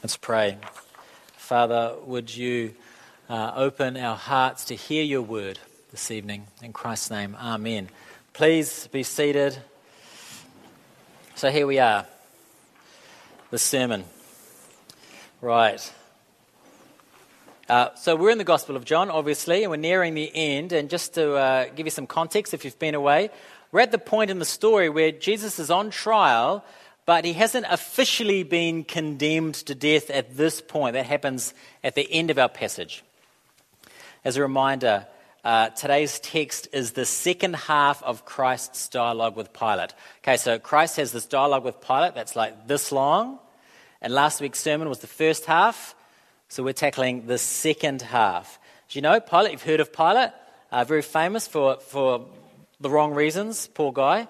Let's pray. Father, would you uh, open our hearts to hear your word this evening? In Christ's name, amen. Please be seated. So here we are, the sermon. Right. Uh, so we're in the Gospel of John, obviously, and we're nearing the end. And just to uh, give you some context, if you've been away, we're at the point in the story where Jesus is on trial but he hasn't officially been condemned to death at this point. That happens at the end of our passage. As a reminder, uh, today's text is the second half of Christ's dialogue with Pilate. Okay, so Christ has this dialogue with Pilate that's like this long, and last week's sermon was the first half, so we're tackling the second half. Do you know Pilate? You've heard of Pilate, uh, very famous for, for the wrong reasons, poor guy.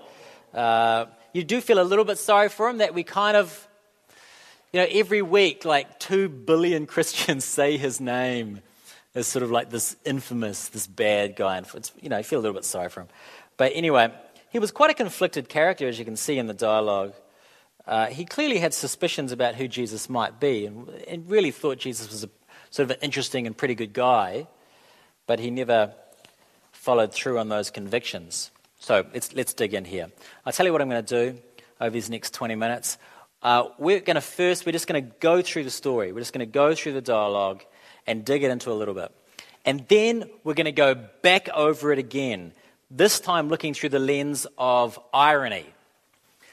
Uh, you do feel a little bit sorry for him that we kind of, you know, every week, like two billion Christians say his name as sort of like this infamous, this bad guy. And you know, you feel a little bit sorry for him. But anyway, he was quite a conflicted character, as you can see in the dialogue. Uh, he clearly had suspicions about who Jesus might be and, and really thought Jesus was a sort of an interesting and pretty good guy, but he never followed through on those convictions. So let's, let's dig in here. I'll tell you what I'm going to do over these next 20 minutes. Uh, we're going to first, we're just going to go through the story. We're just going to go through the dialogue and dig it into a little bit. And then we're going to go back over it again, this time looking through the lens of irony.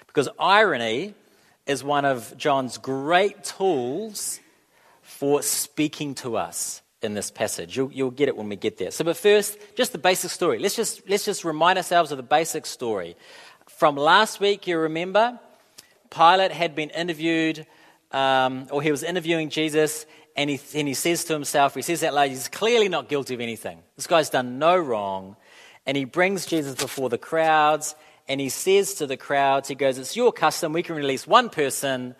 Because irony is one of John's great tools for speaking to us in this passage. You'll, you'll, get it when we get there. So, but first, just the basic story. Let's just, let's just remind ourselves of the basic story. From last week, you remember, Pilate had been interviewed, um, or he was interviewing Jesus, and he, and he says to himself, he says that loud, he's clearly not guilty of anything. This guy's done no wrong. And he brings Jesus before the crowds, and he says to the crowds, he goes, It's your custom, we can release one person,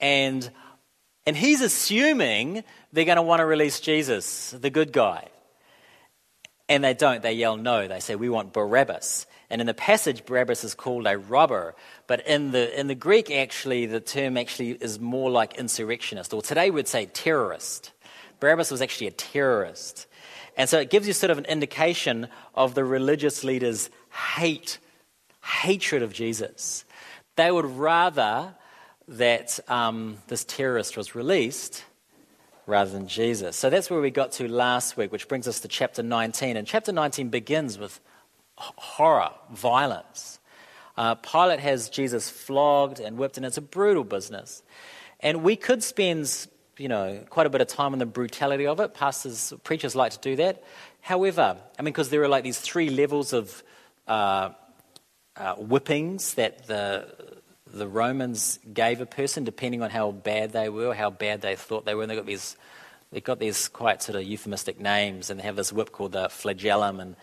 and and he's assuming they're going to want to release Jesus, the good guy. And they don't. They yell no. They say, We want Barabbas. And in the passage, Barabbas is called a robber. But in the, in the Greek, actually, the term actually is more like insurrectionist, or today we'd say terrorist. Barabbas was actually a terrorist. And so it gives you sort of an indication of the religious leaders' hate, hatred of Jesus. They would rather that um, this terrorist was released rather than Jesus. So that's where we got to last week, which brings us to chapter 19. And chapter 19 begins with horror, violence. Uh, Pilate has Jesus flogged and whipped, and it's a brutal business. And we could spend, you know, quite a bit of time on the brutality of it. Pastors, preachers like to do that. However, I mean, because there are like these three levels of uh, uh, whippings that the the Romans gave a person, depending on how bad they were, how bad they thought they were. And they got these, they got these quite sort of euphemistic names, and they have this whip called the flagellum, and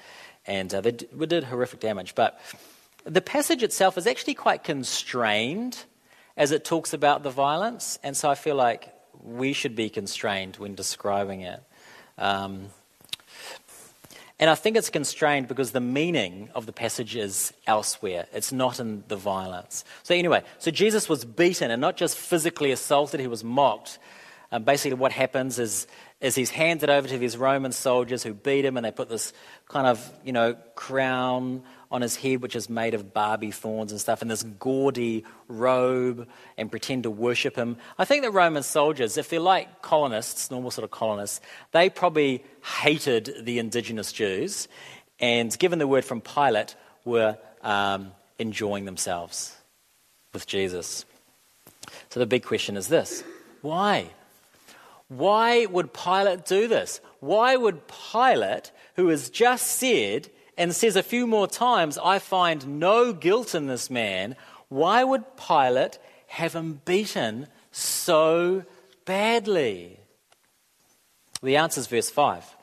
and uh, they did, did horrific damage. But the passage itself is actually quite constrained as it talks about the violence, and so I feel like we should be constrained when describing it. Um, and I think it's constrained because the meaning of the passage is elsewhere. It's not in the violence. So, anyway, so Jesus was beaten and not just physically assaulted, he was mocked. Um, basically, what happens is, is he's handed over to these Roman soldiers who beat him, and they put this kind of, you know, crown on his head, which is made of Barbie thorns and stuff, and this gaudy robe, and pretend to worship him. I think the Roman soldiers, if they're like colonists, normal sort of colonists, they probably hated the indigenous Jews, and given the word from Pilate, were um, enjoying themselves with Jesus. So the big question is this why? Why would Pilate do this? Why would Pilate, who has just said and says a few more times, I find no guilt in this man, why would Pilate have him beaten so badly? The answer is verse 5.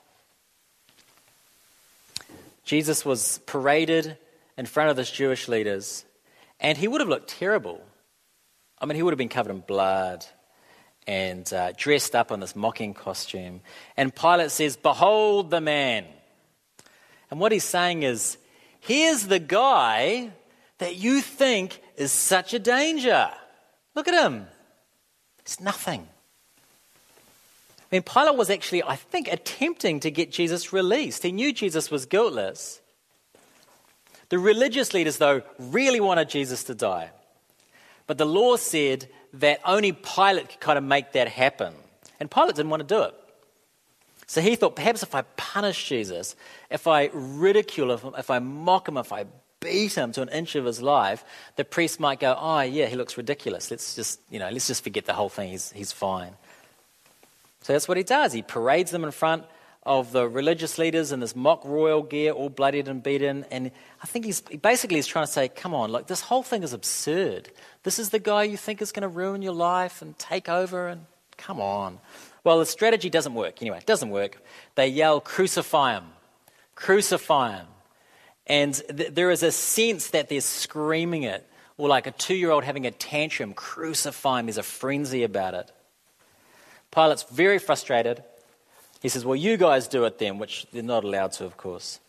Jesus was paraded in front of the Jewish leaders, and he would have looked terrible. I mean, he would have been covered in blood and uh, dressed up in this mocking costume. And Pilate says, Behold the man. And what he's saying is, here's the guy that you think is such a danger. Look at him. It's nothing. I mean, Pilate was actually, I think, attempting to get Jesus released. He knew Jesus was guiltless. The religious leaders, though, really wanted Jesus to die. But the law said that only Pilate could kind of make that happen. And Pilate didn't want to do it. So he thought perhaps if I punish Jesus, if I ridicule him, if I mock him, if I beat him to an inch of his life, the priest might go, oh, yeah, he looks ridiculous. Let's just, you know, let's just forget the whole thing. He's, he's fine. So that's what he does. He parades them in front of the religious leaders in this mock royal gear, all bloodied and beaten. And I think he's he basically is trying to say, come on, like this whole thing is absurd. This is the guy you think is going to ruin your life and take over, and come on. Well, the strategy doesn't work. Anyway, it doesn't work. They yell, crucify him, crucify him. And th- there is a sense that they're screaming it, or like a two year old having a tantrum, crucify him. There's a frenzy about it. Pilate's very frustrated. He says, Well, you guys do it then, which they're not allowed to, of course.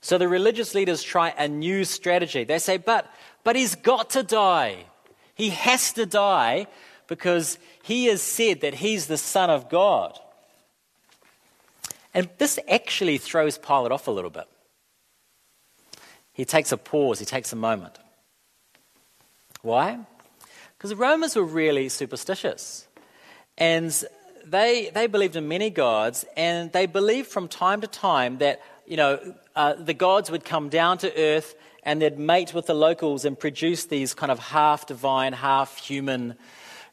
So the religious leaders try a new strategy. They say, But, but he's got to die. He has to die because he has said that he's the Son of God. And this actually throws Pilate off a little bit. He takes a pause, he takes a moment. Why? Because the Romans were really superstitious. And they, they believed in many gods, and they believed from time to time that, you know, uh, the gods would come down to earth and they'd mate with the locals and produce these kind of half divine, half human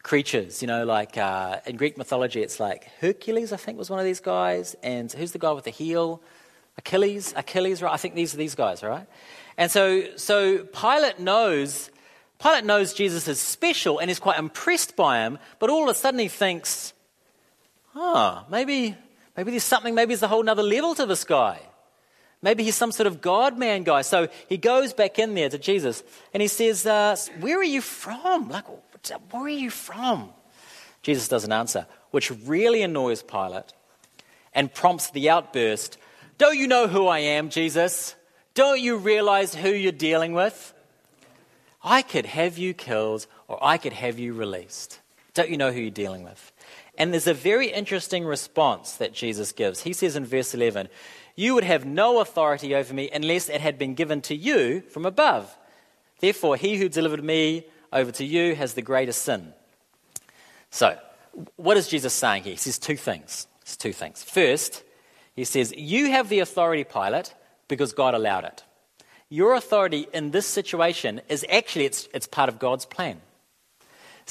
creatures. You know, like uh, in Greek mythology, it's like Hercules, I think, was one of these guys. And who's the guy with the heel? Achilles, Achilles, right? I think these are these guys, right? And so, so Pilate knows, Pilate knows Jesus is special and is quite impressed by him, but all of a sudden he thinks, oh, maybe, maybe there's something, maybe there's a whole other level to this guy. Maybe he's some sort of God man guy. So he goes back in there to Jesus and he says, uh, Where are you from? Like, where are you from? Jesus doesn't answer, which really annoys Pilate and prompts the outburst Don't you know who I am, Jesus? Don't you realize who you're dealing with? I could have you killed or I could have you released. Don't you know who you're dealing with? And there's a very interesting response that Jesus gives. He says in verse 11, You would have no authority over me unless it had been given to you from above. Therefore, he who delivered me over to you has the greatest sin. So, what is Jesus saying here? He says two things. It's two things. First, he says, You have the authority, Pilate, because God allowed it. Your authority in this situation is actually it's, it's part of God's plan.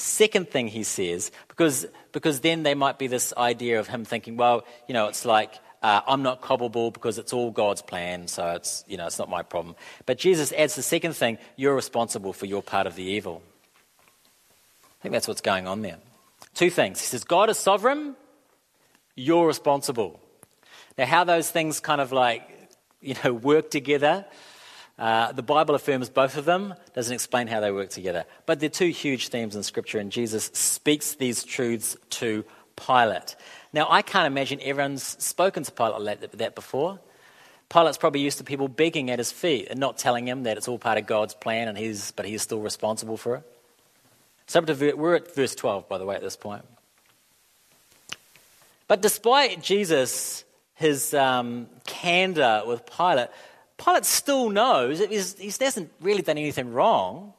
Second thing he says, because, because then there might be this idea of him thinking, well, you know, it's like uh, I'm not culpable because it's all God's plan, so it's, you know, it's not my problem. But Jesus adds the second thing, you're responsible for your part of the evil. I think that's what's going on there. Two things. He says, God is sovereign, you're responsible. Now, how those things kind of like, you know, work together, uh, the Bible affirms both of them, doesn't explain how they work together. But they're two huge themes in Scripture, and Jesus speaks these truths to Pilate. Now, I can't imagine everyone's spoken to Pilate like that before. Pilate's probably used to people begging at his feet and not telling him that it's all part of God's plan, and he's, but he's still responsible for it. So we're at verse 12, by the way, at this point. But despite Jesus, his um, candor with Pilate, Pilate still knows he hasn't really done anything wrong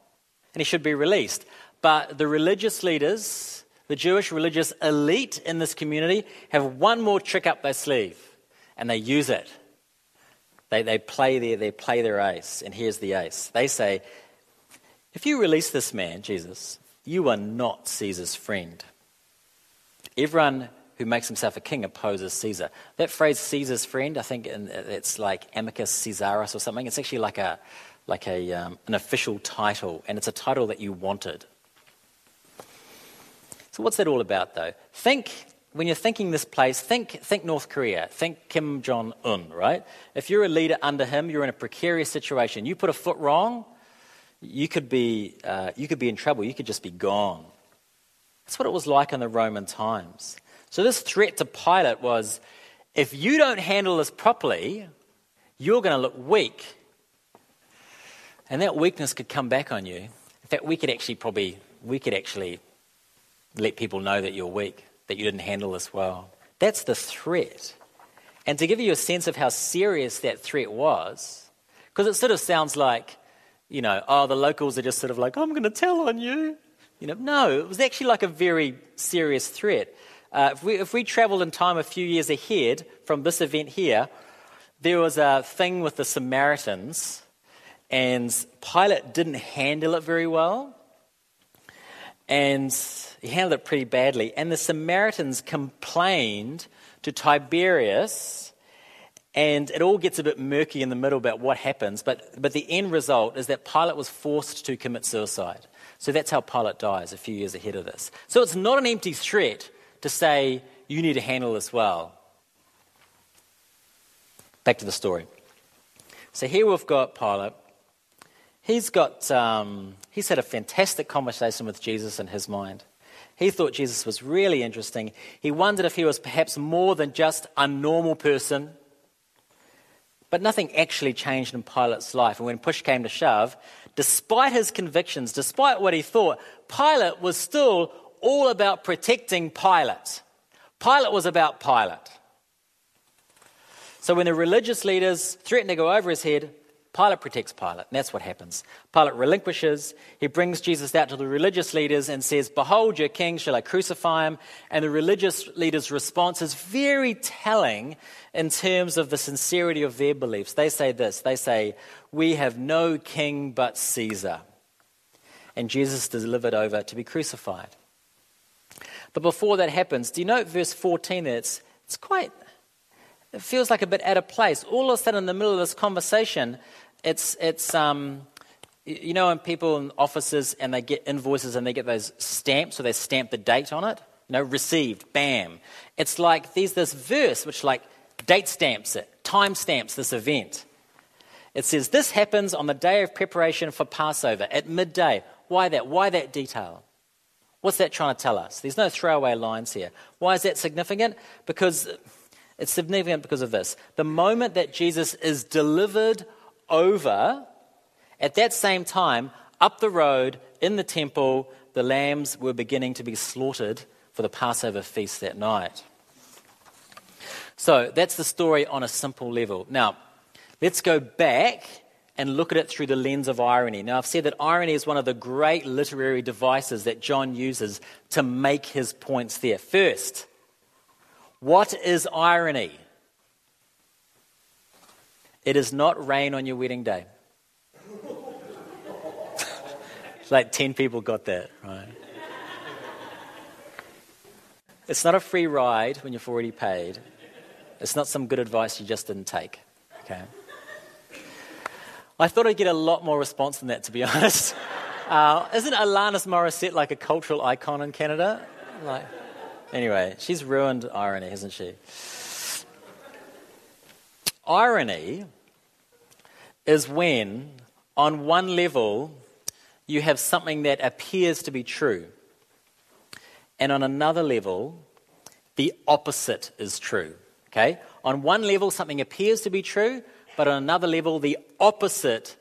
and he should be released. But the religious leaders, the Jewish religious elite in this community, have one more trick up their sleeve and they use it. They, they, play their, they play their ace, and here's the ace. They say, if you release this man, Jesus, you are not Caesar's friend. Everyone who makes himself a king opposes Caesar. That phrase, Caesar's friend, I think it's like amicus Caesaris or something. It's actually like, a, like a, um, an official title, and it's a title that you wanted. So, what's that all about, though? Think, when you're thinking this place, think, think North Korea, think Kim Jong un, right? If you're a leader under him, you're in a precarious situation. You put a foot wrong, you could be, uh, you could be in trouble. You could just be gone. That's what it was like in the Roman times. So, this threat to Pilate was if you don't handle this properly, you're going to look weak. And that weakness could come back on you. In fact, we could actually probably, we could actually let people know that you're weak, that you didn't handle this well. That's the threat. And to give you a sense of how serious that threat was, because it sort of sounds like, you know, oh, the locals are just sort of like, I'm going to tell on you. You know, no, it was actually like a very serious threat. Uh, if, we, if we traveled in time a few years ahead from this event here, there was a thing with the Samaritans, and Pilate didn't handle it very well. And he handled it pretty badly. And the Samaritans complained to Tiberius, and it all gets a bit murky in the middle about what happens. But, but the end result is that Pilate was forced to commit suicide. So that's how Pilate dies a few years ahead of this. So it's not an empty threat to say, you need to handle this well. Back to the story. So here we've got Pilate. He's got um, he's had a fantastic conversation with Jesus in his mind. He thought Jesus was really interesting. He wondered if he was perhaps more than just a normal person. But nothing actually changed in Pilate's life. And when push came to shove, despite his convictions, despite what he thought, Pilate was still all about protecting Pilate. Pilate was about Pilate. So when the religious leaders threaten to go over his head, Pilate protects Pilate, and that's what happens. Pilate relinquishes. He brings Jesus out to the religious leaders and says, Behold your king, shall I crucify him? And the religious leaders' response is very telling in terms of the sincerity of their beliefs. They say this they say, We have no king but Caesar. And Jesus is delivered over to be crucified. But before that happens, do you note verse 14 there? It's, it's quite it feels like a bit out of place. All of a sudden, in the middle of this conversation, it's, it's um, you know, when people in offices and they get invoices and they get those stamps, so they stamp the date on it, you know, received, bam. It's like there's this verse which, like, date stamps it, time stamps this event. It says, This happens on the day of preparation for Passover at midday. Why that? Why that detail? What's that trying to tell us? There's no throwaway lines here. Why is that significant? Because it's significant because of this. The moment that Jesus is delivered over, at that same time, up the road in the temple, the lambs were beginning to be slaughtered for the Passover feast that night. So that's the story on a simple level. Now, let's go back and look at it through the lens of irony. Now, I've said that irony is one of the great literary devices that John uses to make his points there. First, what is irony? It is not rain on your wedding day. like 10 people got that, right? It's not a free ride when you've already paid. It's not some good advice you just didn't take, okay? I thought I'd get a lot more response than that, to be honest. Uh, isn't Alanis Morissette like a cultural icon in Canada? Like, Anyway, she's ruined irony, hasn't she? Irony is when, on one level, you have something that appears to be true, and on another level, the opposite is true. Okay? On one level, something appears to be true, but on another level, the opposite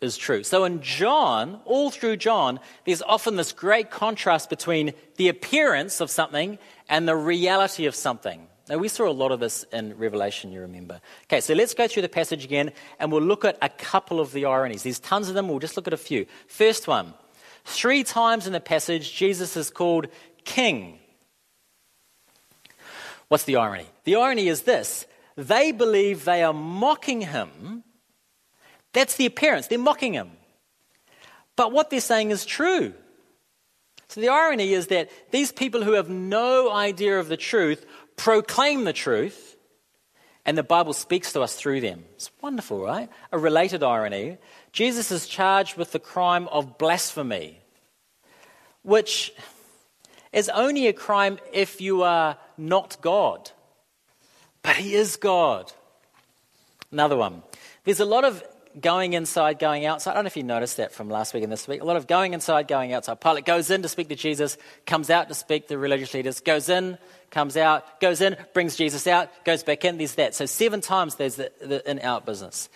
is true. So in John, all through John, there's often this great contrast between the appearance of something and the reality of something. Now, we saw a lot of this in Revelation, you remember. Okay, so let's go through the passage again and we'll look at a couple of the ironies. There's tons of them, we'll just look at a few. First one three times in the passage, Jesus is called king. What's the irony? The irony is this they believe they are mocking him. That's the appearance, they're mocking him. But what they're saying is true. So the irony is that these people who have no idea of the truth proclaim the truth, and the Bible speaks to us through them. It's wonderful, right? A related irony. Jesus is charged with the crime of blasphemy, which is only a crime if you are not God. But he is God. Another one. There's a lot of going inside, going outside. I don't know if you noticed that from last week and this week. A lot of going inside, going outside. Pilate goes in to speak to Jesus, comes out to speak to religious leaders, goes in, comes out, goes in, brings Jesus out, goes back in. There's that. So seven times there's the, the in out business.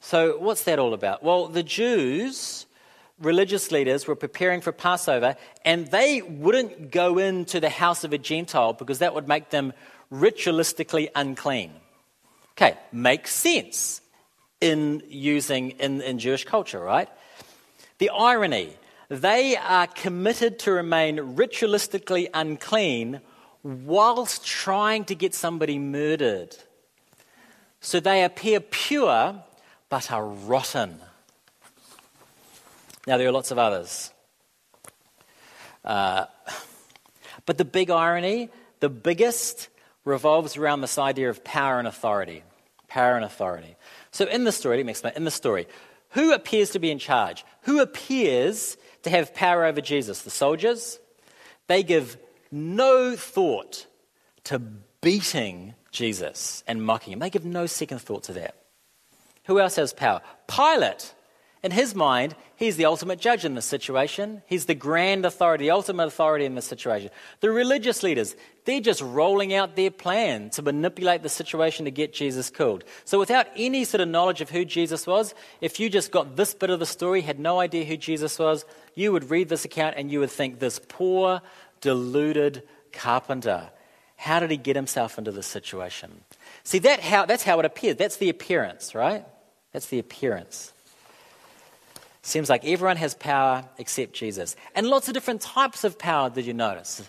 So what's that all about? Well, the Jews religious leaders were preparing for Passover, and they wouldn't go into the house of a Gentile because that would make them ritualistically unclean. Okay, makes sense in using in, in Jewish culture, right? The irony, they are committed to remain ritualistically unclean whilst trying to get somebody murdered. So they appear pure but are rotten. Now, there are lots of others. Uh, but the big irony, the biggest, revolves around this idea of power and authority. Power and authority. So, in the story, let me explain. In the story, who appears to be in charge? Who appears to have power over Jesus? The soldiers? They give no thought to beating Jesus and mocking him. They give no second thought to that. Who else has power? Pilate. In his mind, he's the ultimate judge in this situation. He's the grand authority, ultimate authority in this situation. The religious leaders, they're just rolling out their plan to manipulate the situation to get Jesus killed. So, without any sort of knowledge of who Jesus was, if you just got this bit of the story, had no idea who Jesus was, you would read this account and you would think, this poor, deluded carpenter, how did he get himself into this situation? See, that how, that's how it appeared. That's the appearance, right? That's the appearance. Seems like everyone has power except Jesus. And lots of different types of power, did you notice?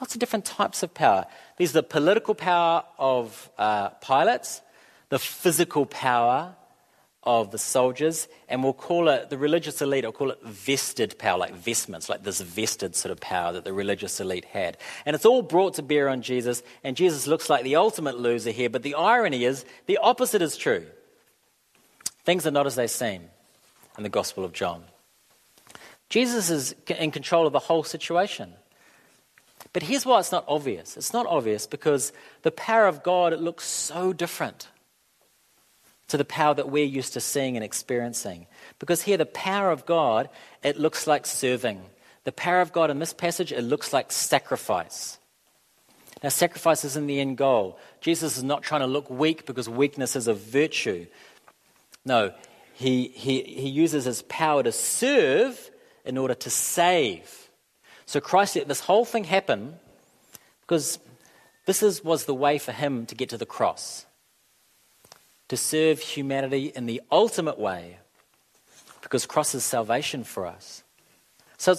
Lots of different types of power. There's the political power of uh, Pilate's, the physical power of the soldiers, and we'll call it, the religious elite, I'll call it vested power, like vestments, like this vested sort of power that the religious elite had. And it's all brought to bear on Jesus, and Jesus looks like the ultimate loser here, but the irony is the opposite is true. Things are not as they seem in the Gospel of John. Jesus is in control of the whole situation. But here's why it's not obvious. It's not obvious because the power of God it looks so different to the power that we're used to seeing and experiencing. Because here the power of God it looks like serving. The power of God in this passage it looks like sacrifice. Now sacrifice isn't the end goal. Jesus is not trying to look weak because weakness is a virtue. No, he, he, he uses his power to serve in order to save. So Christ let this whole thing happen because this is, was the way for him to get to the cross. To serve humanity in the ultimate way. Because cross is salvation for us. So,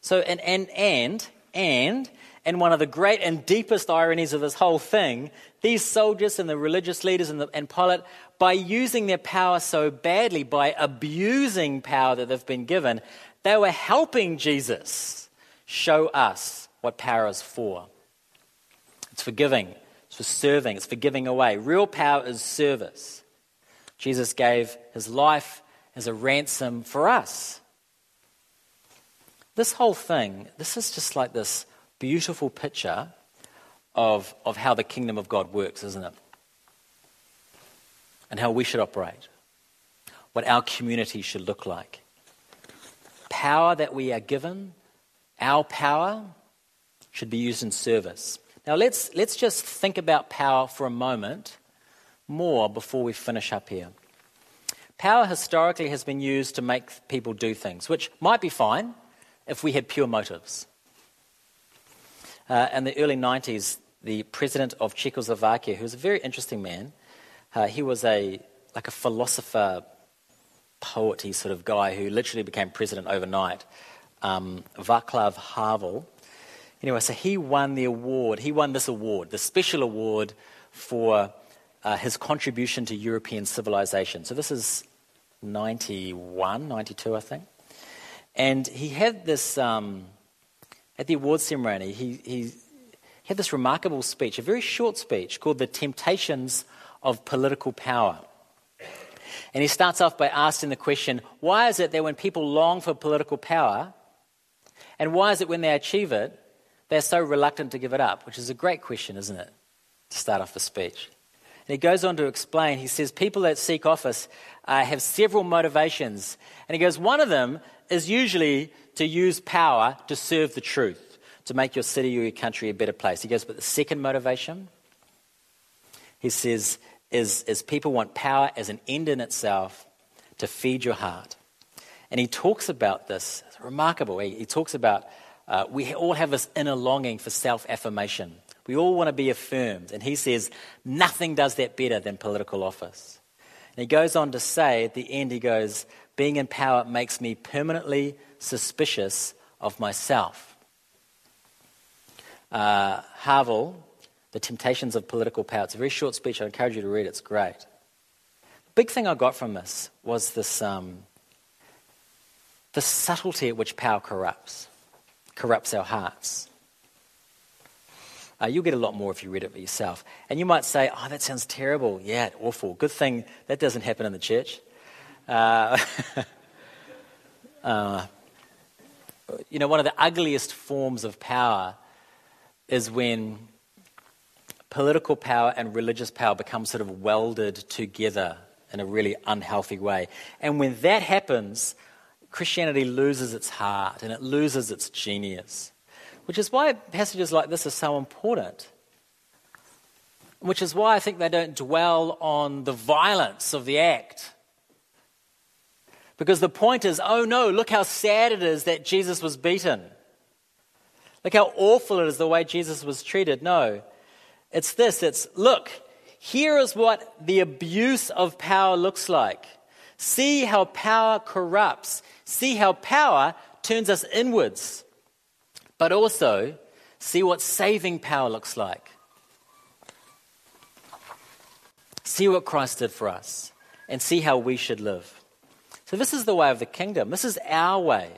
so and, and, and, and, and one of the great and deepest ironies of this whole thing, these soldiers and the religious leaders and, the, and Pilate by using their power so badly, by abusing power that they've been given, they were helping Jesus show us what power is for. It's for giving, it's for serving, it's for giving away. Real power is service. Jesus gave his life as a ransom for us. This whole thing, this is just like this beautiful picture of, of how the kingdom of God works, isn't it? and how we should operate, what our community should look like. Power that we are given, our power, should be used in service. Now, let's, let's just think about power for a moment more before we finish up here. Power historically has been used to make people do things, which might be fine if we had pure motives. Uh, in the early 90s, the president of Czechoslovakia, who was a very interesting man, uh, he was a like a philosopher, poety sort of guy who literally became president overnight. Um, Václav Havel. Anyway, so he won the award. He won this award, the special award for uh, his contribution to European civilization. So this is 91, 92, I think. And he had this, um, at the award ceremony, he, he had this remarkable speech, a very short speech called The Temptations of political power. And he starts off by asking the question why is it that when people long for political power, and why is it when they achieve it, they're so reluctant to give it up? Which is a great question, isn't it? To start off the speech. And he goes on to explain, he says, people that seek office uh, have several motivations. And he goes, one of them is usually to use power to serve the truth, to make your city or your country a better place. He goes, but the second motivation he says, is, is people want power as an end in itself to feed your heart. And he talks about this. It's remarkable. He, he talks about uh, we all have this inner longing for self affirmation. We all want to be affirmed. And he says, nothing does that better than political office. And he goes on to say at the end, he goes, being in power makes me permanently suspicious of myself. Uh, Havel, The Temptations of Political Power. It's a very short speech. I encourage you to read it. It's great. The big thing I got from this was this um, the subtlety at which power corrupts, corrupts our hearts. Uh, you'll get a lot more if you read it for yourself. And you might say, oh, that sounds terrible. Yeah, awful. Good thing that doesn't happen in the church. Uh, uh, you know, one of the ugliest forms of power is when political power and religious power become sort of welded together in a really unhealthy way. And when that happens, Christianity loses its heart and it loses its genius. Which is why passages like this are so important. Which is why I think they don't dwell on the violence of the act. Because the point is, oh no, look how sad it is that Jesus was beaten. Look how awful it is the way Jesus was treated. No, it's this it's look, here is what the abuse of power looks like. See how power corrupts. See how power turns us inwards. But also, see what saving power looks like. See what Christ did for us, and see how we should live. So, this is the way of the kingdom. This is our way.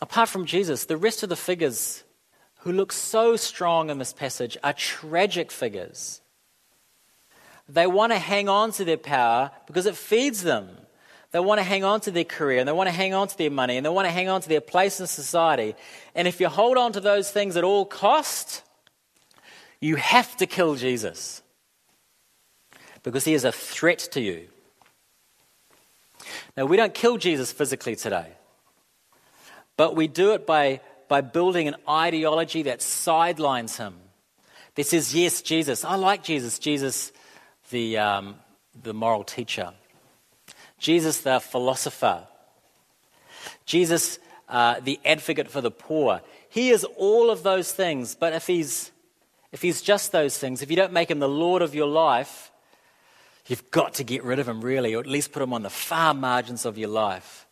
Apart from Jesus, the rest of the figures who look so strong in this passage are tragic figures. They want to hang on to their power because it feeds them. They want to hang on to their career and they want to hang on to their money and they want to hang on to their place in society. And if you hold on to those things at all cost, you have to kill Jesus because he is a threat to you. Now, we don't kill Jesus physically today, but we do it by, by building an ideology that sidelines him. That says, yes, Jesus, I like Jesus, Jesus, the, um, the moral teacher. Jesus, the philosopher. Jesus, uh, the advocate for the poor. He is all of those things, but if he's, if he's just those things, if you don't make him the Lord of your life, you've got to get rid of him, really, or at least put him on the far margins of your life.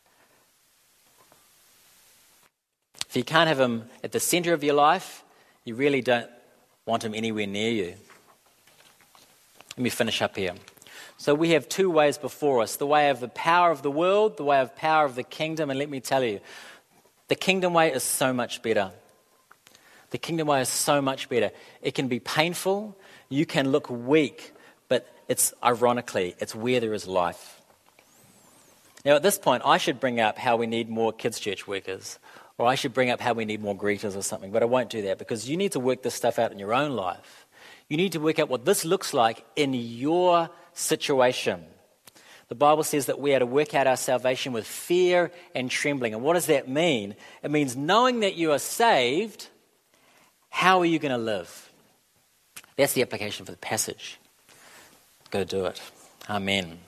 If you can't have him at the center of your life, you really don't want him anywhere near you. Let me finish up here. So we have two ways before us the way of the power of the world, the way of power of the kingdom. And let me tell you, the kingdom way is so much better. The kingdom way is so much better. It can be painful, you can look weak, but it's ironically, it's where there is life. Now, at this point, I should bring up how we need more kids' church workers, or I should bring up how we need more greeters or something, but I won't do that because you need to work this stuff out in your own life. You need to work out what this looks like in your situation. The Bible says that we are to work out our salvation with fear and trembling. And what does that mean? It means knowing that you are saved, how are you going to live? That's the application for the passage. Go do it. Amen.